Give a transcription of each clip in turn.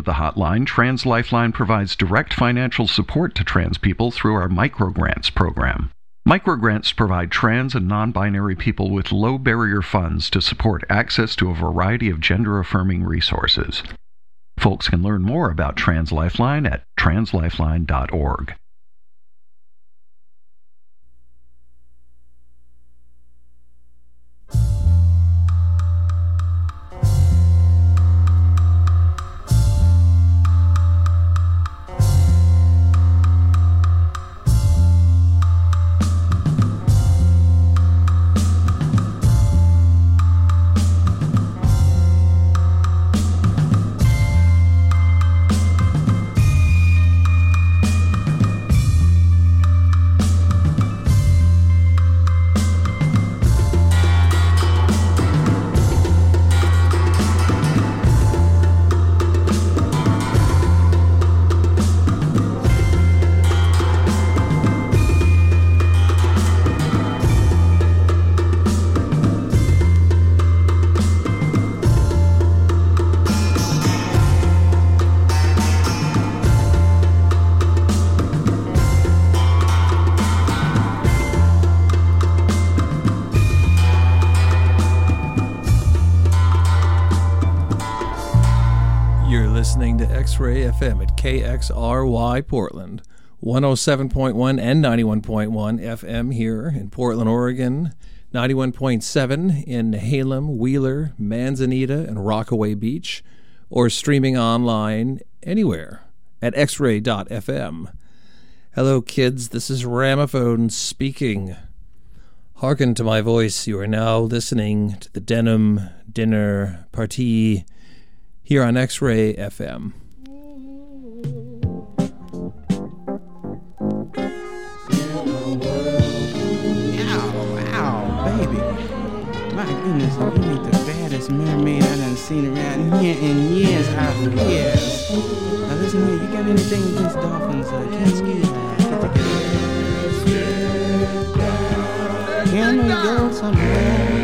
to the hotline, Trans Lifeline provides direct financial support to trans people through our microgrants program. Microgrants provide trans and non binary people with low barrier funds to support access to a variety of gender affirming resources. Folks can learn more about Trans Lifeline at translifeline.org. You're at KXRY Portland, 107.1 and 91.1 FM here in Portland, Oregon, 91.7 in Nehalem, Wheeler, Manzanita, and Rockaway Beach, or streaming online anywhere at xray.fm. Hello, kids. This is Ramaphone speaking. Hearken to my voice. You are now listening to the Denim Dinner Party here on X Ray FM. Baddest mermaid I done seen around here in years out years. Now listen here, you got anything against dolphins? Uh, can't me. Can we go somewhere?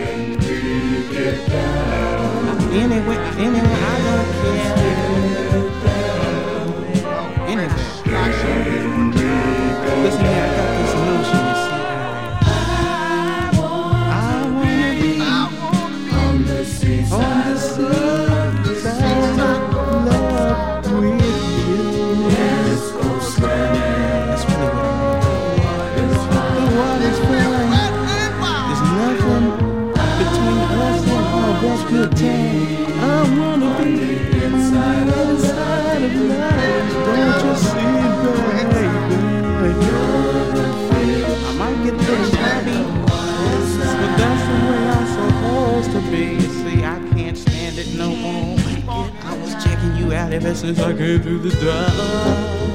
Anywhere, anywhere, I don't care. Anywhere. Listen here, you ever since I came through the Come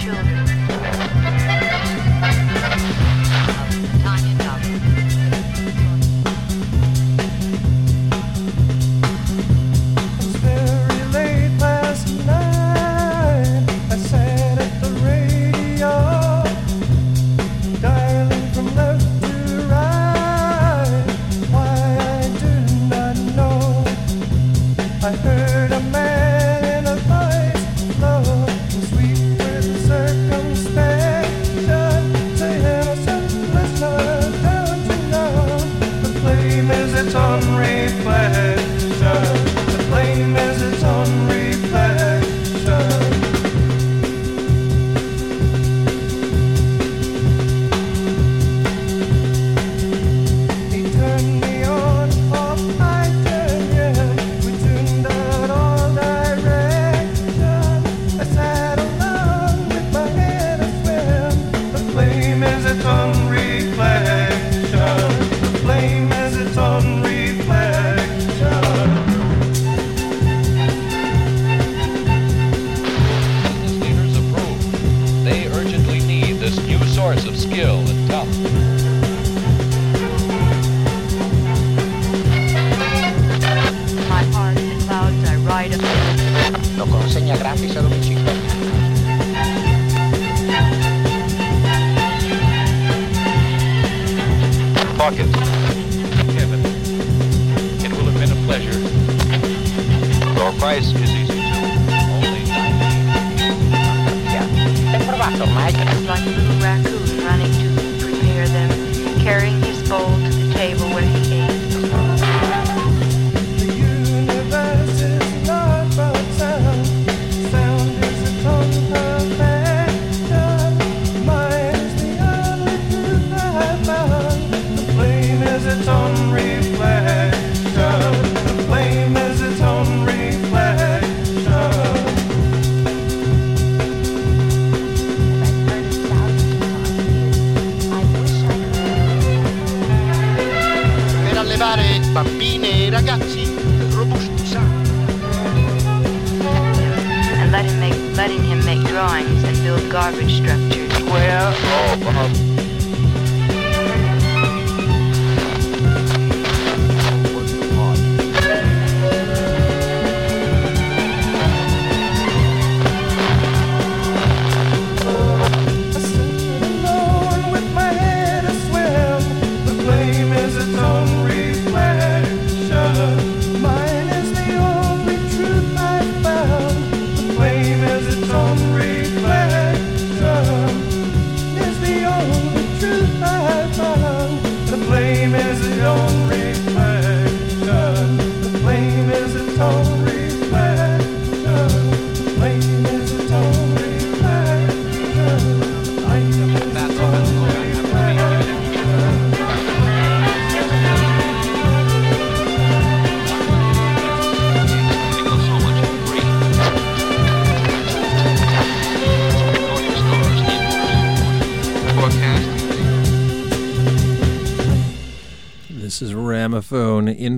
children.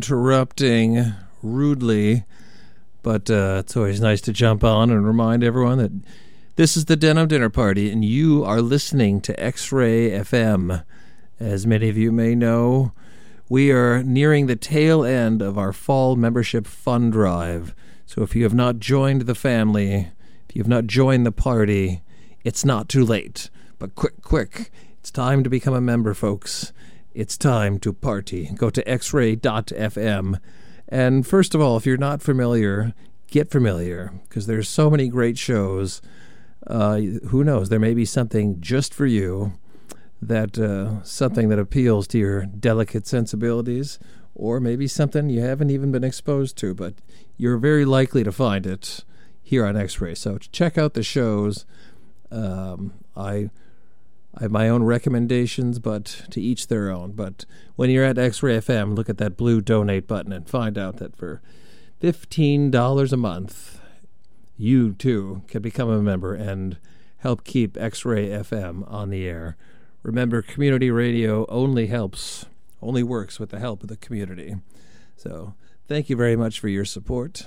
Interrupting rudely, but uh, it's always nice to jump on and remind everyone that this is the Denim Dinner Party, and you are listening to X Ray FM. As many of you may know, we are nearing the tail end of our fall membership fund drive. So if you have not joined the family, if you have not joined the party, it's not too late. But quick, quick, it's time to become a member, folks. It's time to party. Go to xray.fm. And first of all, if you're not familiar, get familiar because there's so many great shows. Uh, who knows? There may be something just for you that uh, something that appeals to your delicate sensibilities, or maybe something you haven't even been exposed to, but you're very likely to find it here on X Ray. So check out the shows. Um, I I have my own recommendations, but to each their own. But when you're at X Ray FM, look at that blue donate button and find out that for $15 a month, you too can become a member and help keep X Ray FM on the air. Remember, community radio only helps, only works with the help of the community. So thank you very much for your support.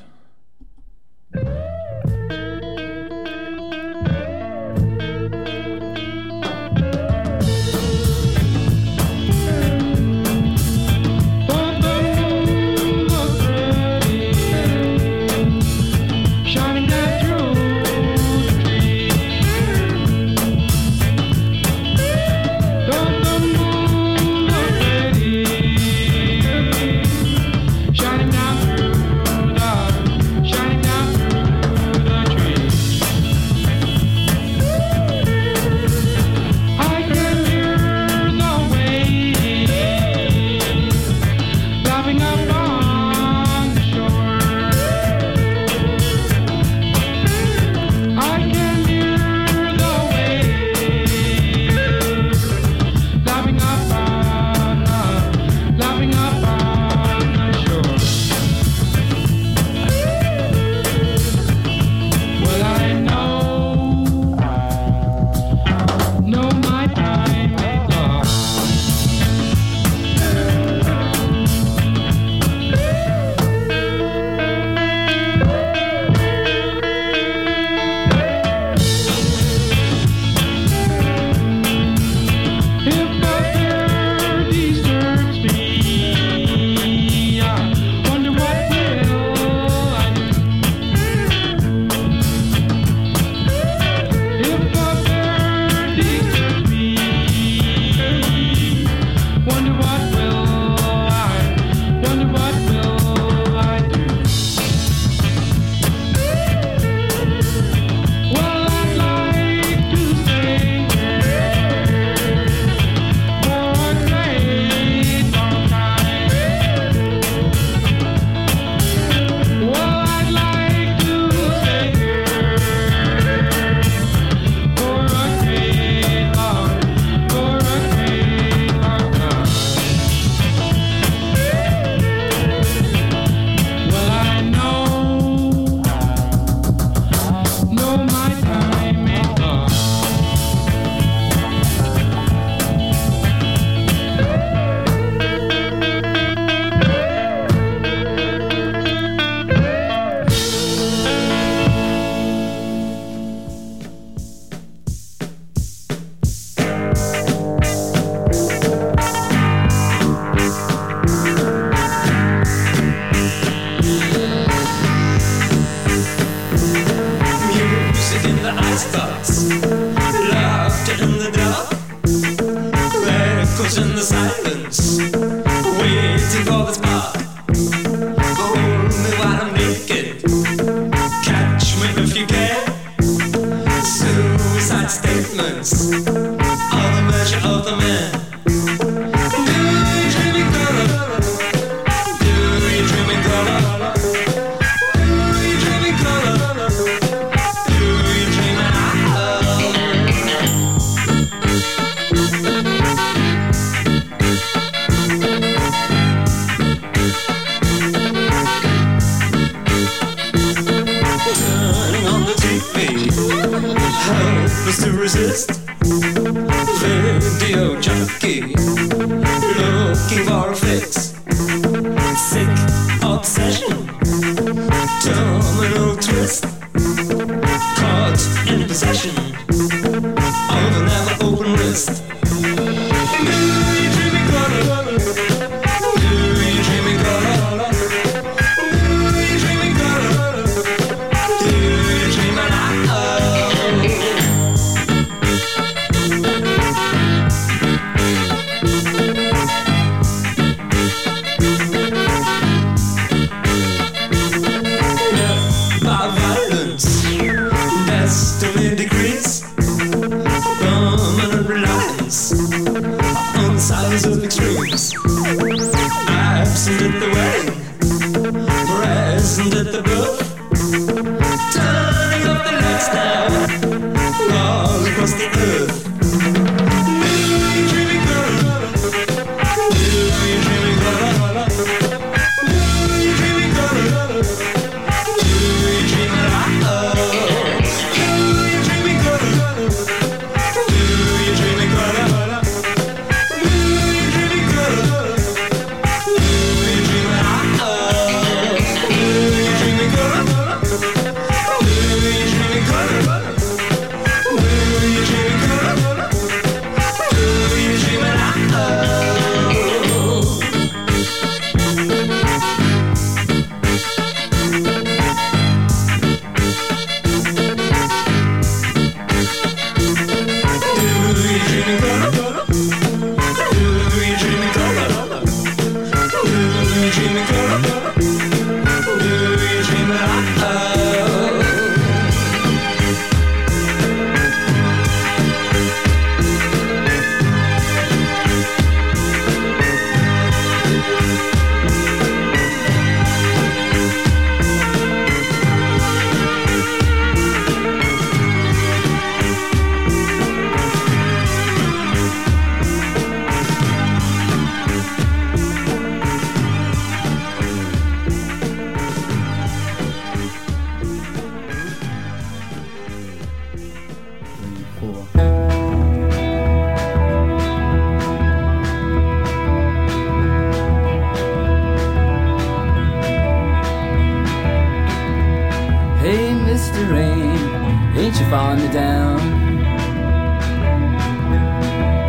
you following me down?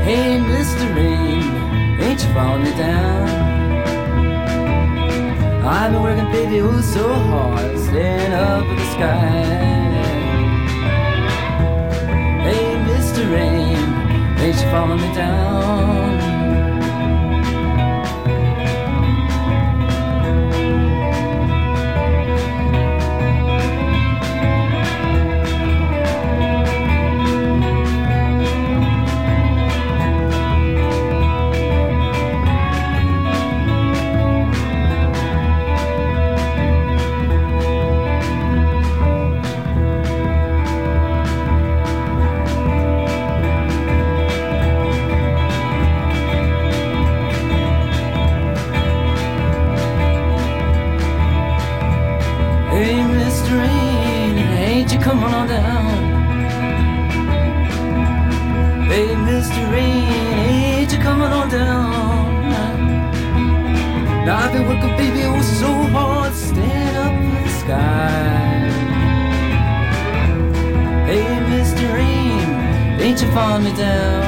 Hey, Mr. Rain, ain't you falling me down? I've been working, baby, oh so hard, staring up at the sky. Hey, Mr. Rain, ain't you falling me down? farm me down.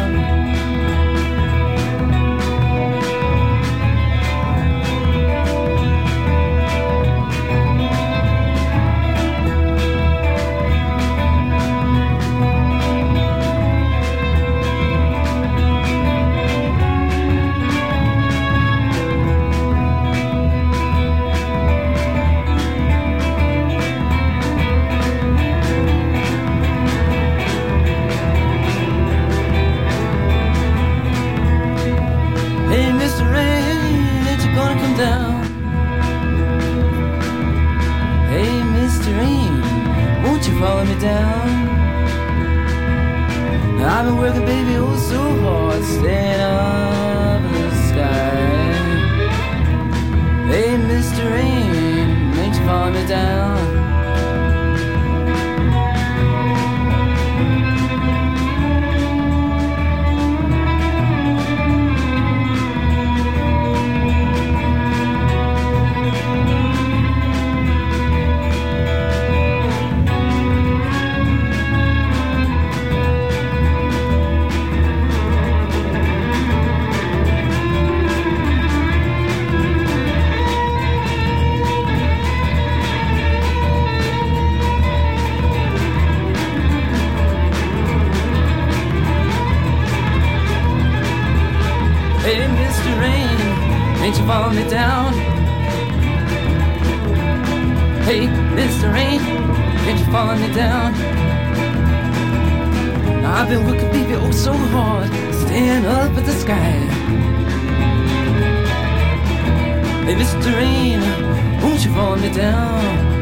Falling me down. I've been working, baby, oh so hard, staying up in the sky. Hey, Mr. Rain, ain't you falling me down? Ain't me down? Hey, Mr. Rain, ain't you falling me down? I've been working, baby, oh so hard, staying up at the sky. Hey, Mr. Rain, won't you fall me down?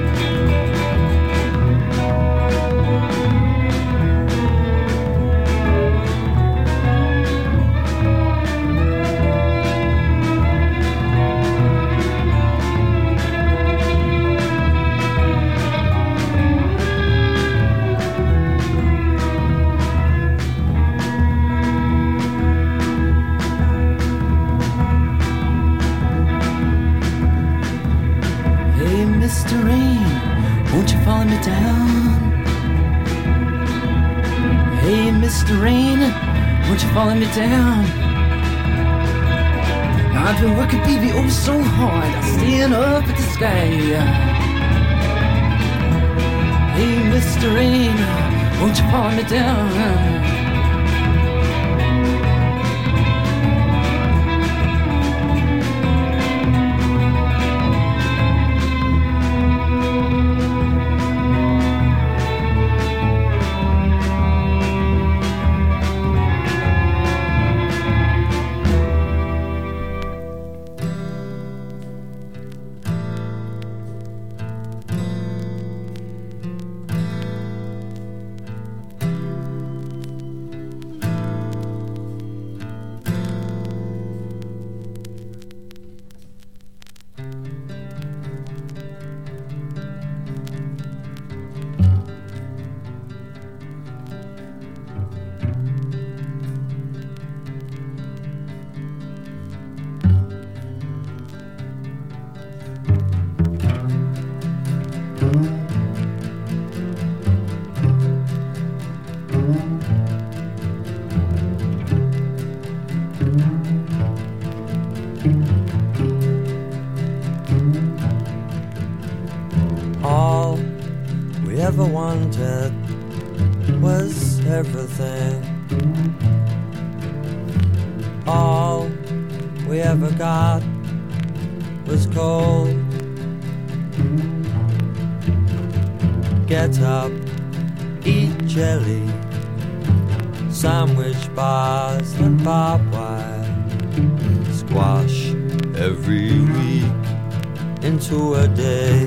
Mr. Rain, won't you follow me down? I've been working, baby, oh so hard, I'm staying up at the sky. Hey, Mr. Rain, won't you follow me down? Every week into a day.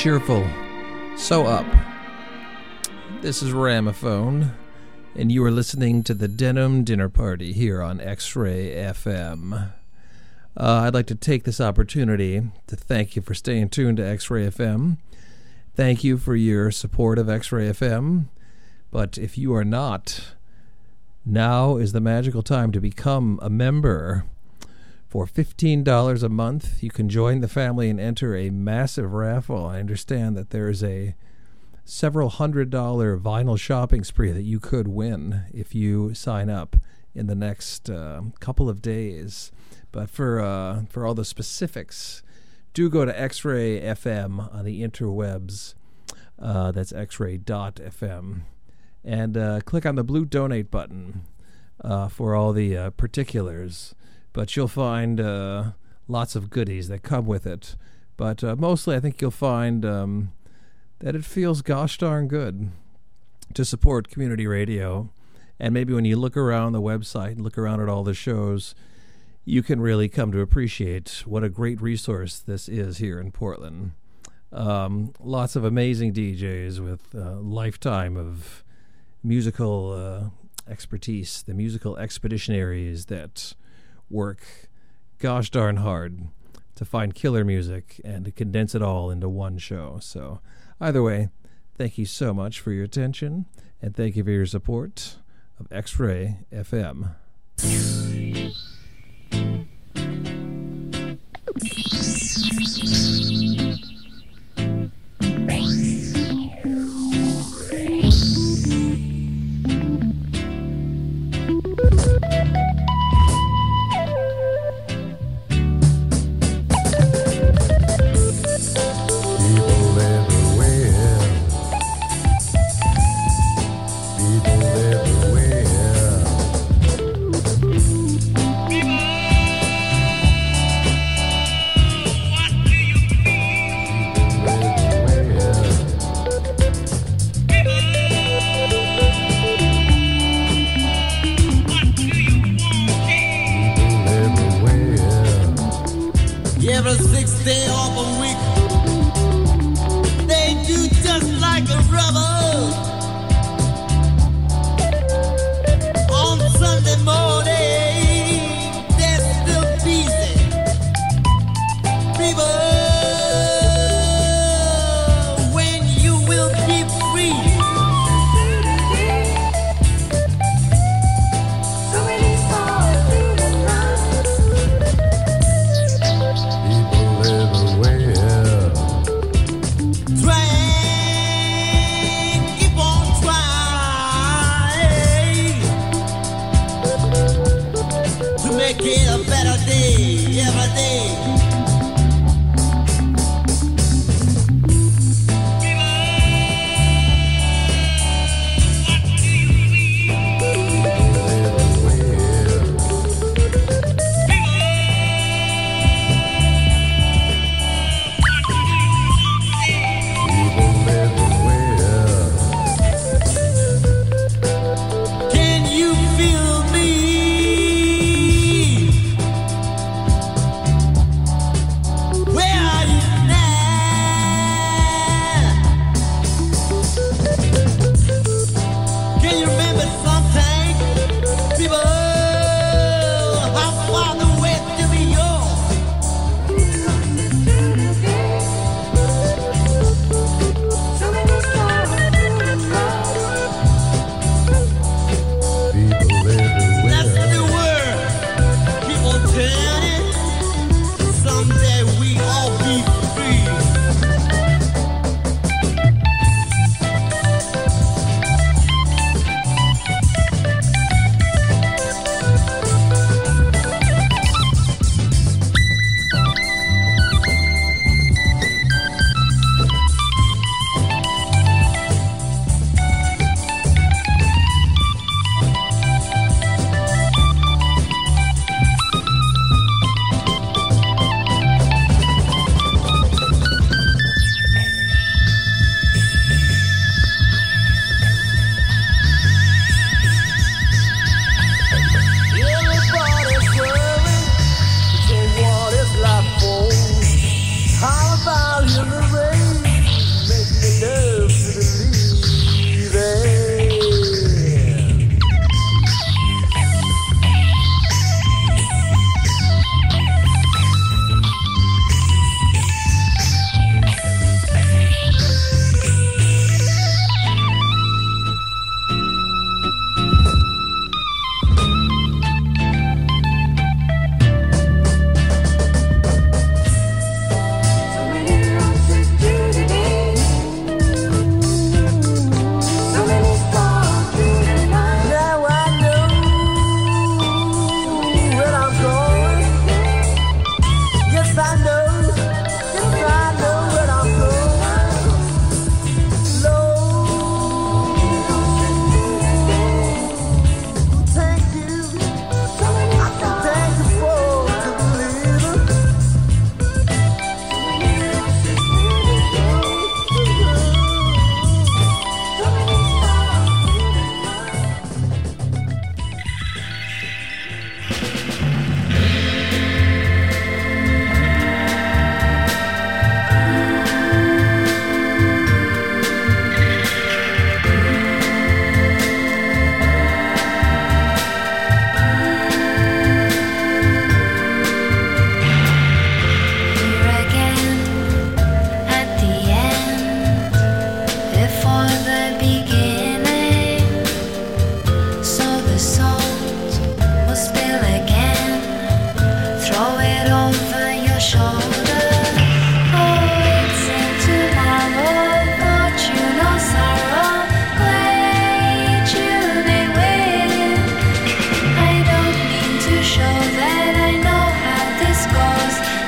cheerful, so up. This is Ramophone, and you are listening to the Denim Dinner Party here on X Ray FM. Uh, I'd like to take this opportunity to thank you for staying tuned to X Ray FM. Thank you for your support of X Ray FM. But if you are not, now is the magical time to become a member. For $15 a month, you can join the family and enter a massive raffle. I understand that there is a several hundred dollar vinyl shopping spree that you could win if you sign up in the next uh, couple of days. But for uh, for all the specifics, do go to X-Ray FM on the interwebs. Uh, that's X-Ray.fm, and uh, click on the blue donate button uh, for all the uh, particulars. But you'll find uh, lots of goodies that come with it. But uh, mostly, I think you'll find um, that it feels gosh darn good to support community radio. And maybe when you look around the website, and look around at all the shows, you can really come to appreciate what a great resource this is here in Portland. Um, lots of amazing DJs with a lifetime of musical uh, expertise, the musical expeditionaries that work gosh darn hard to find killer music and to condense it all into one show. So, either way, thank you so much for your attention and thank you for your support of X Ray FM.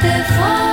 Before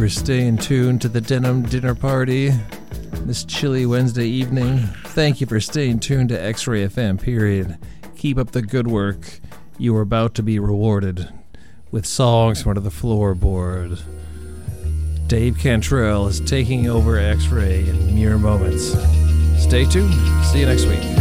for staying tuned to the Denim Dinner Party this chilly Wednesday evening. Thank you for staying tuned to X Ray FM, period. Keep up the good work. You are about to be rewarded with songs from under the floorboard. Dave Cantrell is taking over X Ray in mere moments. Stay tuned. See you next week.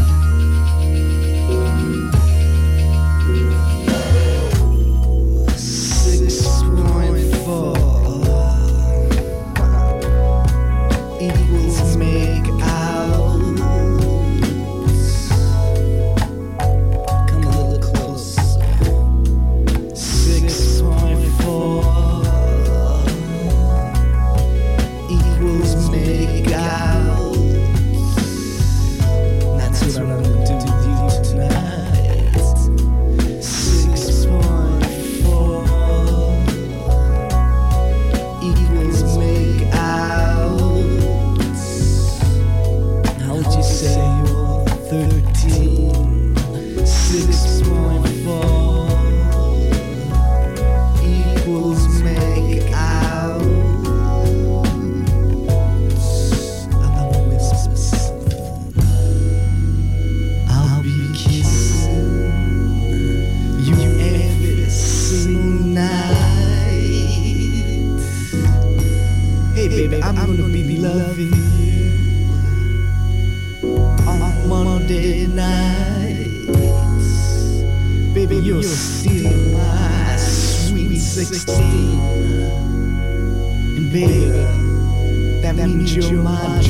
16.